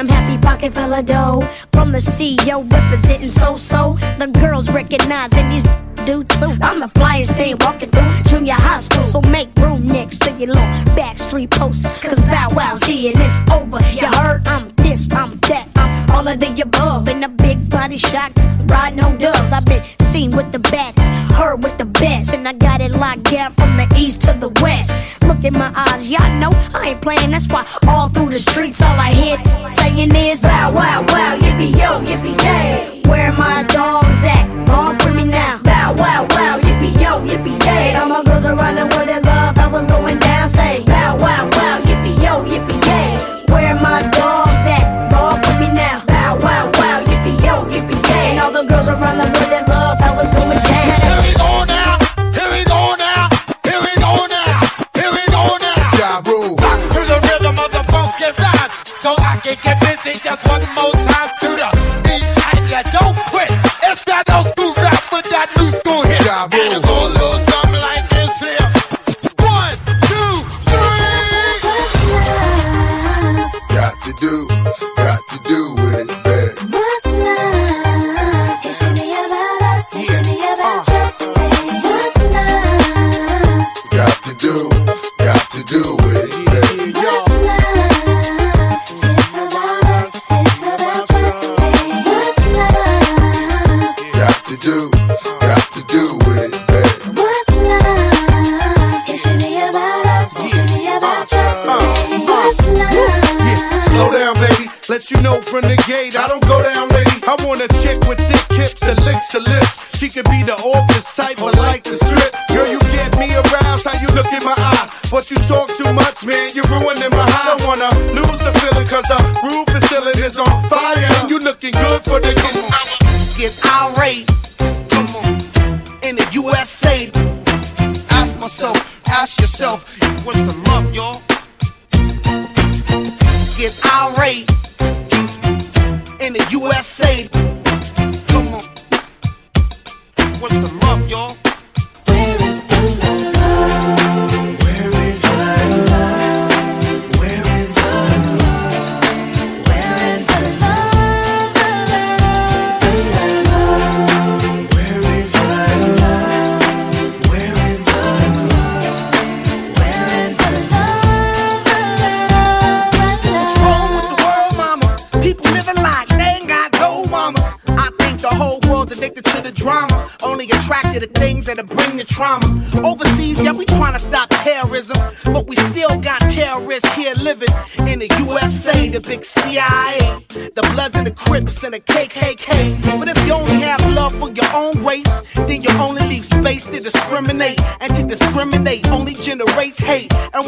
I'm happy pocket full of dough. From the CEO representing so so. The girls recognizing these do too. I'm the flyest thing walking through junior high school. So make room next to your little backstreet poster. Cause Bow Wow's here and it's over. You heard? I'm this, I'm that, I'm all of the above. In a big body shot, riding on dubs. I've been seen with the backs, heard with the best. And I got it locked down from the east to the west. Look in my eyes, y'all know I ain't playing. That's why all through the streets, all I hear saying is Bow Wow Wow, yippee yo, yippee yay. Where my dogs to do, got to do with it, babe. What's love? It should be about us. It should be about just uh, uh, me. Uh, What's love? Slow down, baby. Let you know from the gate, I don't go down, lady. I want a chick with thick hips and licks her lips. She could be the office type, but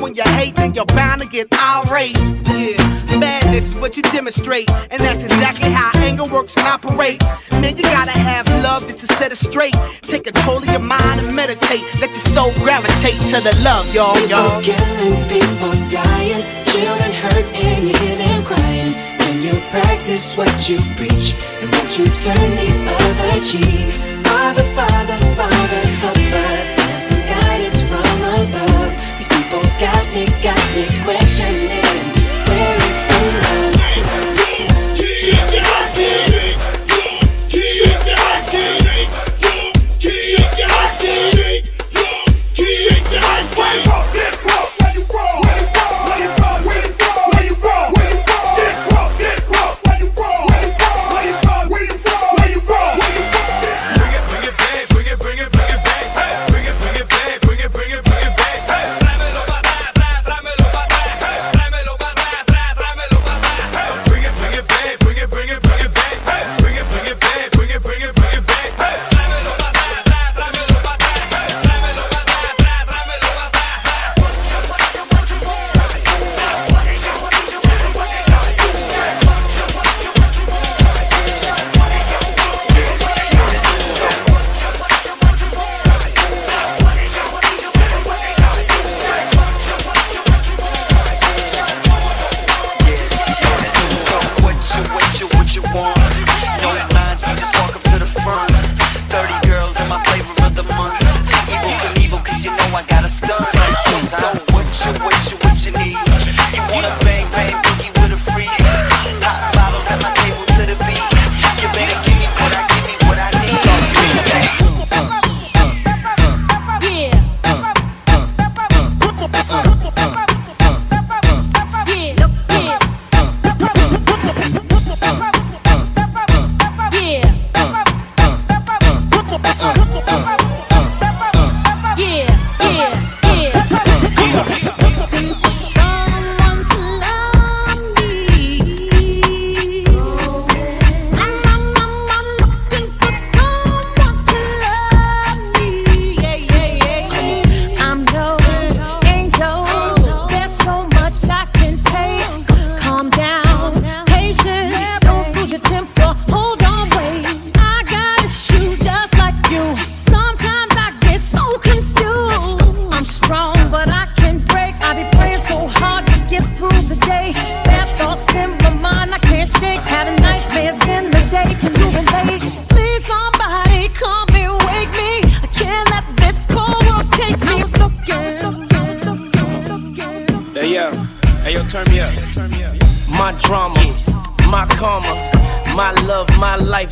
when you hate, then you're bound to get irate. Yeah, madness is what you demonstrate. And that's exactly how anger works and operates. Man, you gotta have love just to set it straight. Take control of your mind and meditate. Let your soul gravitate to the love, y'all, y'all. People killing, people dying, children hurt, and you hear them crying. When you practice what you preach, and what you turn the other cheek. Father, Father, Father, help us. Got me, questioning.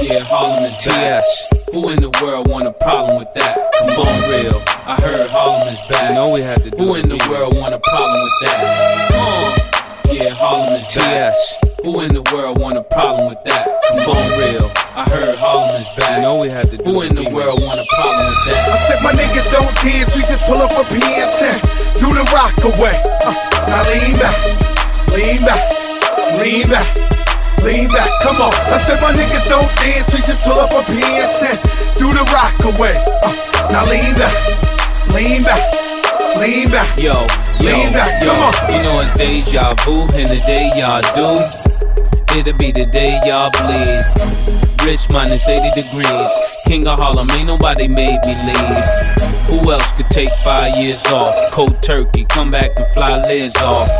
Yeah, Harlem and TS. Who in the world want a problem with that? Come on, real. I heard Harlem is bad. You know we had to do Who in the world want a problem with that? Come on. yeah, Harlem and TS. Who in the world want a problem with that? Come on, real. I heard Harlem is bad. You know we had to do Who in the world want a problem with that? I said my niggas don't dance, we just pull up a PN10. Do the rock away. Uh, now lean back, lean back, lean back. Lean back, come on. I said my niggas don't dance, we just pull up a PN10. Do the rock away. Uh, now lean back, lean back, lean back. Yo, yo, lean back, yo. come on. You know it's deja vu, and the day y'all do. It'll be the day y'all bleed. Rich minus 80 degrees. King of Harlem, ain't nobody made me leave. Who else could take five years off? Cold turkey, come back and fly lids off.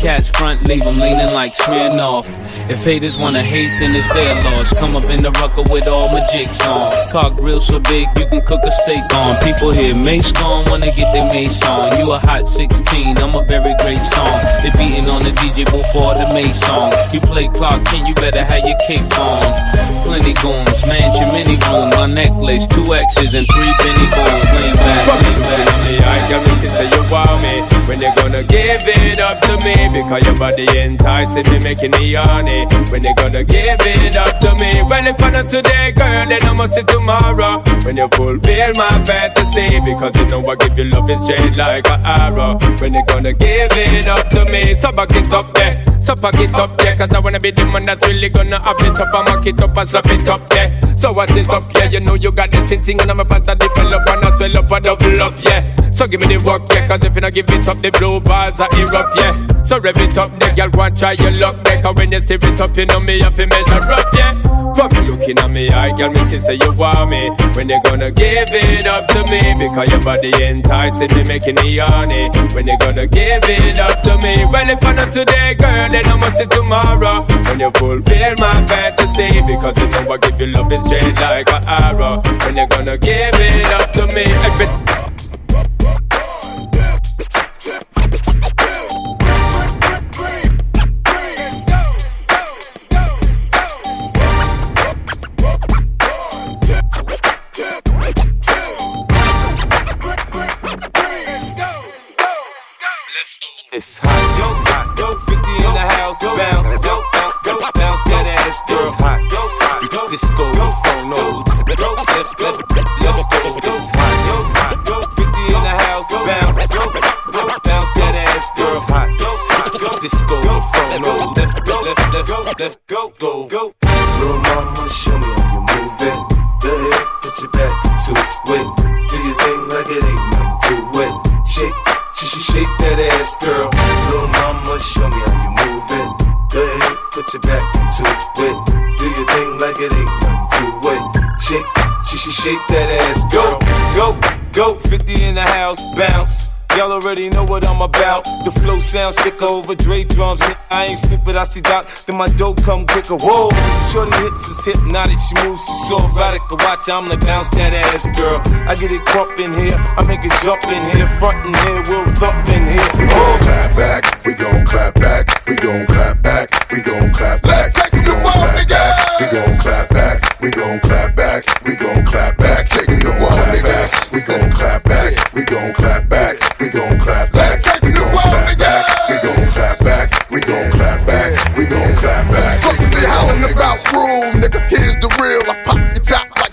Catch front, leave them leaning like Smirnoff. If haters wanna hate, then it's their loss. Come up in the rucker with all my jigs on. Car grill so big, you can cook a steak on. People hear Mase gone, wanna get their Mase on. You a hot 16, I'm a very great song. They beating on the DJ before the Mase song. You play Clark Kent, you better have your cape on. Plenty goons, mansion, mini room, my necklace, two X's and three penny Bulls. Lean back, lean back. I got me to say you want me. When you gonna give it up to me? Because your body enticing me, making me horny. When you gonna give it up to me? Well if I not today, girl, then I must see tomorrow. When you fulfill my fantasy Because you know I give you love straight like an arrow. When you gonna give it up to me? So back it up there so fuck it up, yeah, cause I wanna be the man that's really gonna up it up and mock it up and slap it up, yeah. So what is up, yeah, you know you got this thing and I'm about to develop and I swell up and double up, yeah. So give me the work, yeah, cause if you not give it up, the blue bars are erupt, yeah. So rev it up, the girl want try your luck, yeah, cause when you stir it up, you know me have to measure up, yeah. From you looking at me, I girl, me say you want me. When you gonna give it up to me? Because your body enticing me, making me horny. When you gonna give it up to me? Well, if I not today, girl, then I must see tomorrow. When you fulfill my fantasy, because you know I give you love straight like an arrow. When you gonna give it up to me? About. The flow sounds sicker over Dre drums. I ain't stupid, I see Doc, then my dope come quicker. Whoa, shorty hips is hypnotic, she moves, she's so erotic. Watch, I'm gonna bounce that ass, girl. I get it crump in here, I make it jump in here, front in here, we'll thump in here. We gon' clap back, we gon' clap back, we gon' clap back, we gon' clap back. Let's take it to war, niggas. We gon' clap back, we gon' clap back, we gon' clap back. Take it to war, niggas. We gon' clap back, we gon' clap back,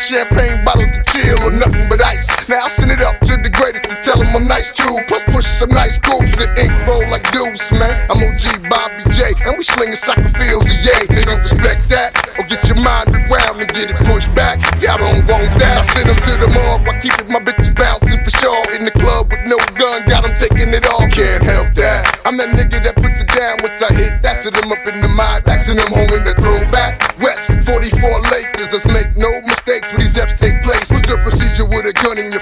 champagne bottles to chill or nothing but ice. Now I send it up to the greatest to tell them I'm nice too. Plus push some nice grooves that ink roll like deuce, man. I'm OG Bobby J, and we slinging soccer fields of yay. They don't respect that, or get your mind around and get it pushed back. Y'all don't want that. I send them to the morgue while keeping my bitches bouncing for sure. In the club with no gun, got them taking it all. Can't help that. I'm that nigga that puts it down once I hit. That's it, I'm up in the mind. Axing them home in the throwback. West 44 Lakers, let's make no mistakes when these F's take place. What's the procedure with a gun in your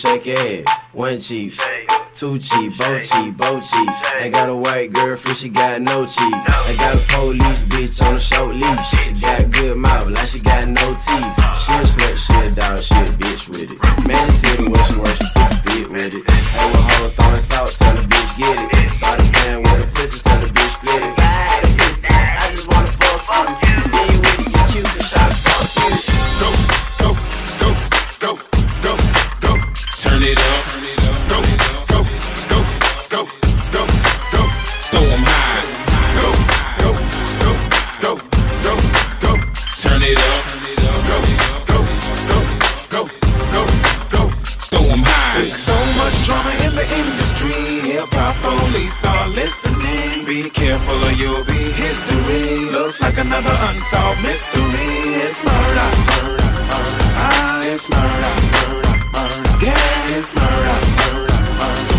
Shake ass, one cheek. Two cheap, both cheap, both cheap. They got a white girlfriend, she got no cheeks. They got a police bitch on a short leash. She got good mouth, like she got no teeth. She a slut, she a dog, she a bitch with it. Man, this city where she works, she big with it. Hey, when hoes throwing salt, tell the bitch get it. Started playing with the pussy, Like another unsolved mystery. It's murder, murder, murder. Ah, it's murder, murder.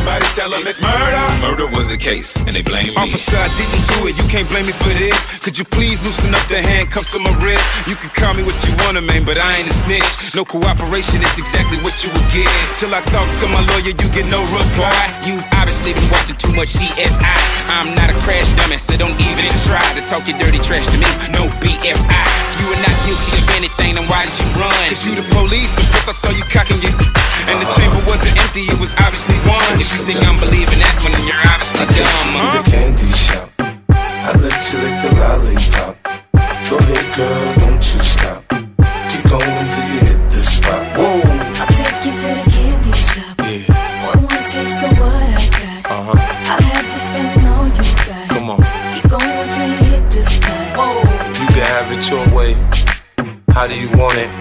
Somebody tell it's murder. Murder was the case, and they blame me. Officer, I didn't do it. You can't blame me for this. Could you please loosen up the handcuffs on my wrist? You can call me what you wanna, man, but I ain't a snitch. No cooperation is exactly what you will get. Till I talk to my lawyer, you get no reply. You've obviously been watching too much CSI. I'm not a crash dummy, so don't even try to talk your dirty trash to me. No BFI. You are not guilty of anything, then why did you run? Cause you the police, and plus I saw you cocking your And the chamber wasn't empty, it was obviously. If you think I'm believing that when you're obviously I dumb, huh? To the candy shop. I let you lick the lollipop. Go ahead, girl, don't you stop. Keep going till you hit the spot. Whoa. I'll take you to the candy shop. Yeah. One more taste of what I got. Uh huh. I'll have you spending all you got. Come on. Keep going till you hit the spot. Whoa. You can have it your way. How do you want it?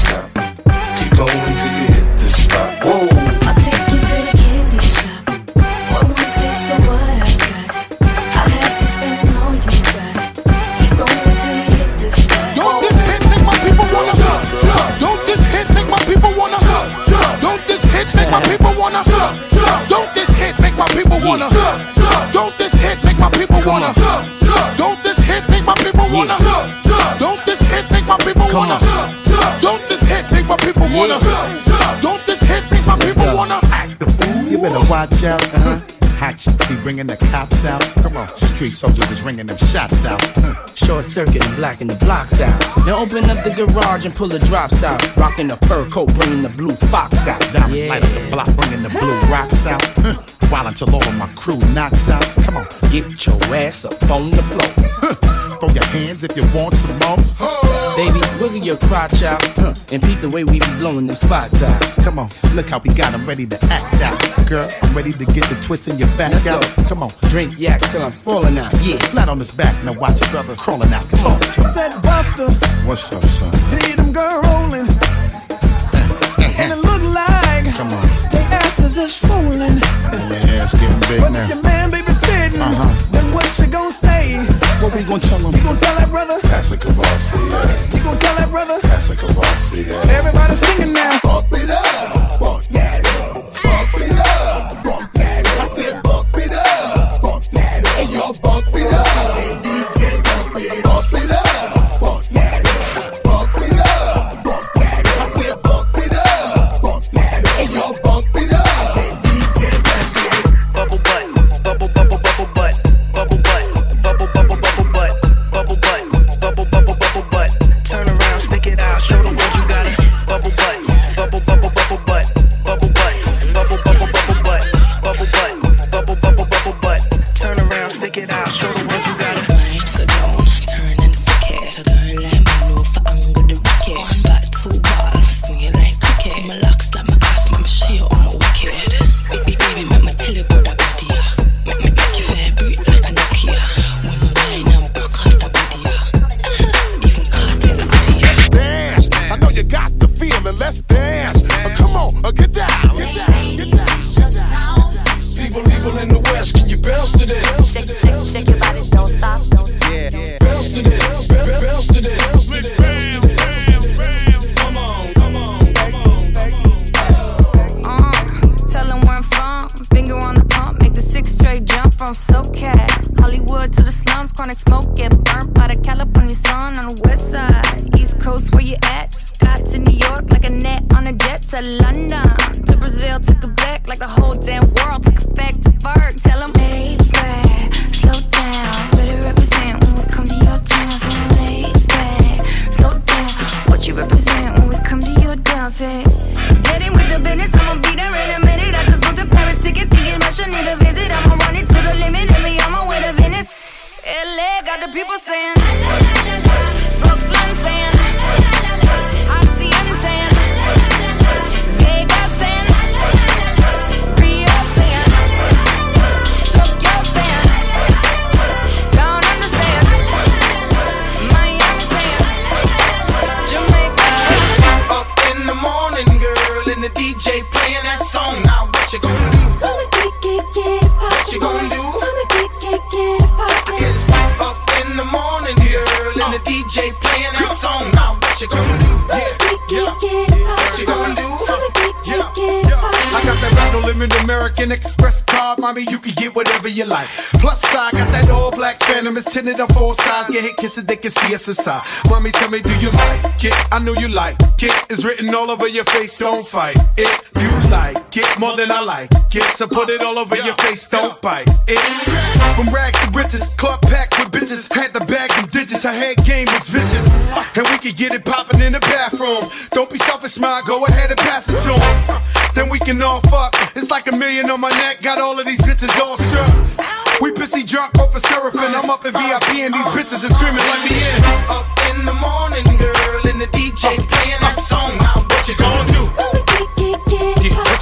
wanna jump, jump. Don't this hit make my people wanna jump, jump. Don't this hit make my people wanna jump, jump. Don't this hit make my people wanna jump, jump. Don't this hit make my people wanna jump, jump. Don't this hit make my people wanna jump, jump. Don't this hit make my people wanna act the fool. You better watch out. Hot shit be bringing the cops out. Come on, street soldiers is ringing them shots out. Hmm. Short circuit and blacking the blocks out. Now open up the garage and pull the drops out. Rocking the fur coat, bringing the blue fox out. Diamonds light up the block, bringing the blue rocks out. Huh. While until all of my crew knocks out. Come on, Get your ass up on the floor. Hmm. throw your hands if you want some more. Baby, wiggle your crotch out. huh, And peep the way we be blowing them spots out. Come on, look how we got got 'em ready to act out. Girl, I'm ready to get the twist in your back Let's out. go. Come on, Drink yak till I'm falling out. Yeah. flat on his back, now watch your brother crawling out. Talk to him. Said Busta, What's up, son? see them girl rolling, and it look like Come on, they asses are swollen. and ass getting big But now. your man baby sitting, Uh-huh. then what you gonna say? What we gonna tell him? You gonna tell that brother? Pass a Courvoisier, yeah. You gonna tell that brother? Whatever you like. Plus, I got that all black phantom. It's tinted on four sides. Get hit, kiss it, they can see us inside. Mommy, tell me, do you like it? I know you like it. It's written all over your face. Don't fight it. You like it more than I like it. So put it all over your face. Don't bite it. From rags to riches, club packed with bitches. Had the bag and digits. Her head game is vicious. And we can get it poppin' in the bathroom. Don't be selfish, smile. Go ahead and pass it to him. Then we can all fuck. It's like a million on my neck. Got all of these bitches all struck. We pissy drunk of seraphim. I'm up in VIP and these bitches is screaming, let me in. Up in the morning, girl, and the DJ playing that song. Now, what you gonna do?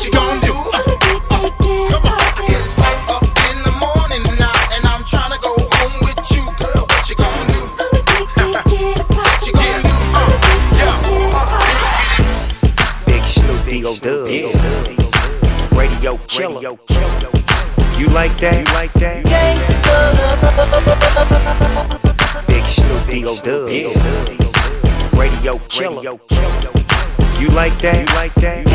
Yeah, what you gonna do? Uh, uh, come on. It's up in the morning now, and I'm trying to go home with you, girl. What you gonna do? What you gonna do? Uh, Big Snoop D-O Dub. Radio killer. You like that? You like that? Big Snoop D-O Dub. Radio killer. You like that? You like that?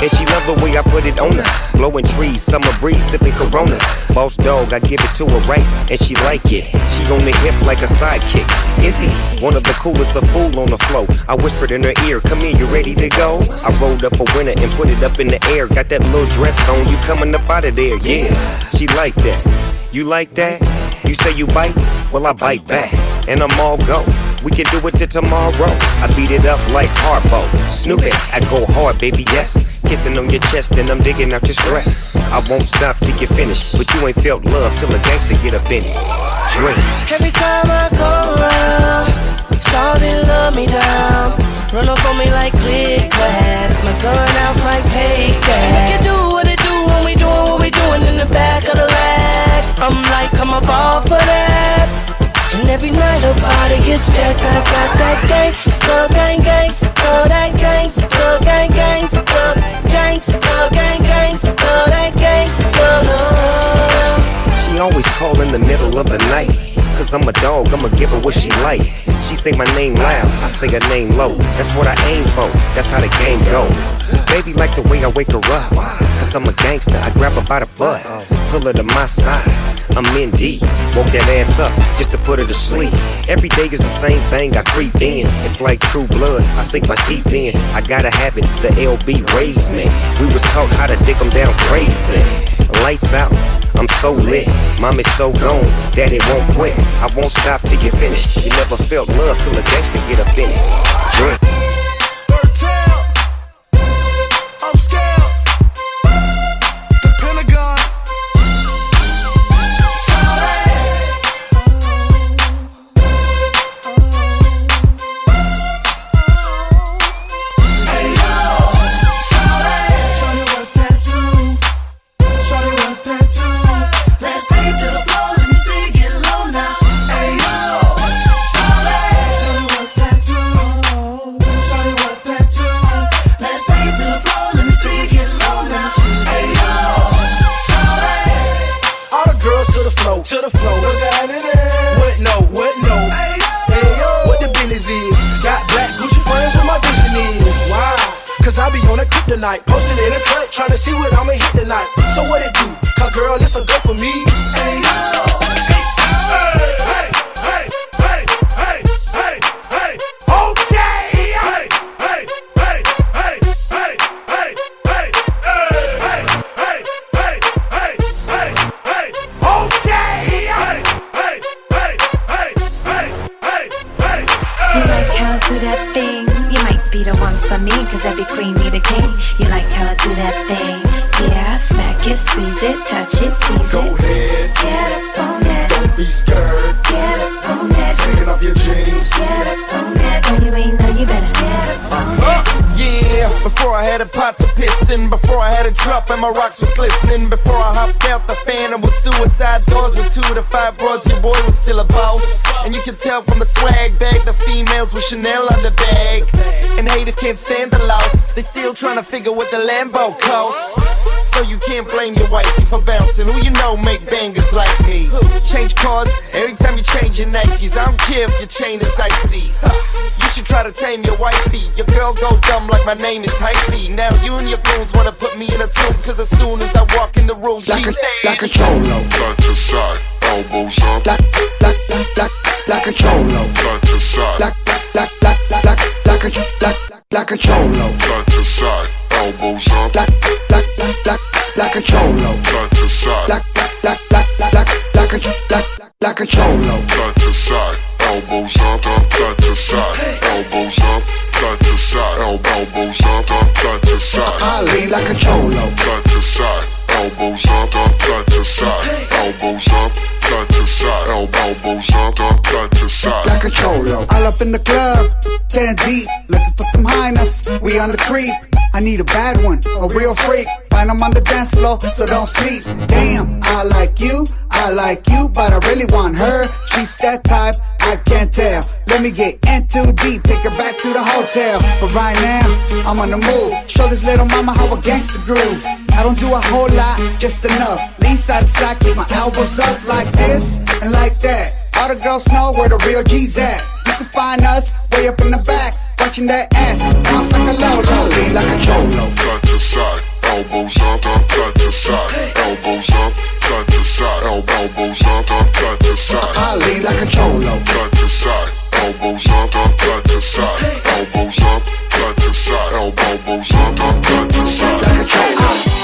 And she love the way I put it on her. Blowing trees, summer breeze, sipping Coronas. Boss dog, I give it to her right, and she like it. She on the hip like a sidekick. Is he one of the coolest, a fool on the flow? I whispered in her ear, "Come here, you ready to go?" I rolled up a winner and put it up in the air. Got that little dress on, you coming up out of there? Yeah, she like that. You like that? You say you bite? Well, I bite back, and I'm all go. We can do it till tomorrow. I beat it up like Harpo. Snoop it, I go hard, baby, yes. Kissing on your chest, and I'm digging out your stress. I won't stop till you finish, but you ain't felt love till a gangster get up in it. Drink. Every time I go around, Shawty love me down. Run up on me like click clack. My gun out like take that. Make it do what it do when we doing what we doing in the back of the lag. I'm like, I'm a ball for that. And every night her body gets jacked. I got that gang, still gang, gang, still that gang, still gang, gang, still gang, still gang, gang, still that gang, still. She always call in the middle of the night. Cause I'm a dog, I'ma give her what she like. She say my name loud, I say her name low. That's what I aim for, that's how the game go. Baby like the way I wake her up cause I'm a gangster. I grab her by the butt, uh, pull her to my side. I'm in deep, woke that ass up just to put her to sleep. Every day is the same thing, I creep in. It's like true blood, I sink my teeth in. I gotta have it, the LB raised me. We was taught how to dick 'em down crazy. Lights out, I'm so lit. Mom is so gone, daddy won't quit. I won't stop till you finish. You never felt love till a gangster get up in it. Drink. 13. To the flow. What's? What no, what no? What the business is? Got black Gucci friends with my vision is. Why? Cause I be on a kryptonite, posted in a cut, trying to see what I'ma hit tonight. So what it do? Cause girl, it's a go for me. Hey, You for me, cause every queen need a king. You like how I do that thing? Yeah, smack it, squeeze it, touch it, tease Go it. ahead. Get up on that. Don't be scared. Get up on that. Taking off your jeans. Get up on that. Had a pot to piss in, before I had a drop and my rocks was glistening, before I hopped out the phantom with suicide doors with two to five broads, your boy was still a boss. And you can tell from the swag bag, the females with Chanel on the bag. And haters can't stand the loss, they still trying to figure what the Lambo cost. So you can't blame your wifey for bouncing. Who you know make bangers like me? Change cars every time you change your Nikes. I don't care if your chain is icy. You should try to tame your wifey. Your girl go dumb like my name is Hyphy. Now you and your goons wanna put me in a tomb, cause as soon as I walk in the room, she Like a, like a cholo. Side to side, elbows up. Like, like, like, like, like a cholo. Side to side, Like, like, like, like, like, like a, like, like a cholo. side to side, elbows up. Like, like, like, like, like a cholo. Side to side, Like, like, like, like, like, like a, like, like a cholo. On the creep. I need a bad one, a real freak. Find 'em on the dance floor, so don't sleep. Damn, I like you, I like you, but I really want her. She's that type, I can't tell. Let me get in too deep, take her back to the hotel. But right now, I'm on the move. Show this little mama how a gangster groove. I don't do a whole lot, just enough. Lean side to side, keep my elbows up like this and like that. All the girls know where the real G's at. You can find us way up in the back, watching that ass bounce like a low, lean like a cholo. Side to side, elbows up, side to side, elbows up, side to side, elbows up, side to side. I lean like a cholo. Side to side, elbows up, side to side, elbows up, side to side, elbows up, up, side to side. Like a cholo.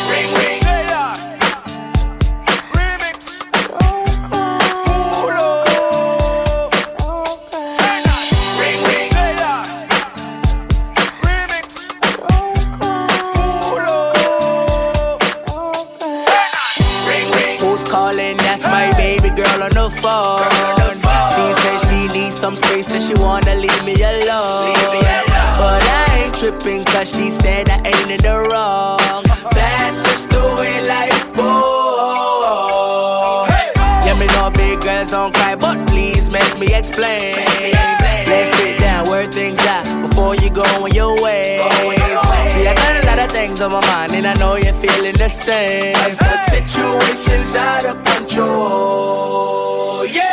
Phone. She said she needs some space and she wanna leave me alone. But I ain't tripping cause she said I ain't in the wrong. That's just the way life goes. Yeah, me know big girls don't cry, but please make me explain. Let's sit down, where things at before you go on your way. Lot of things on my mind, and I know you're feeling the same. As the situation's out of control. Yeah.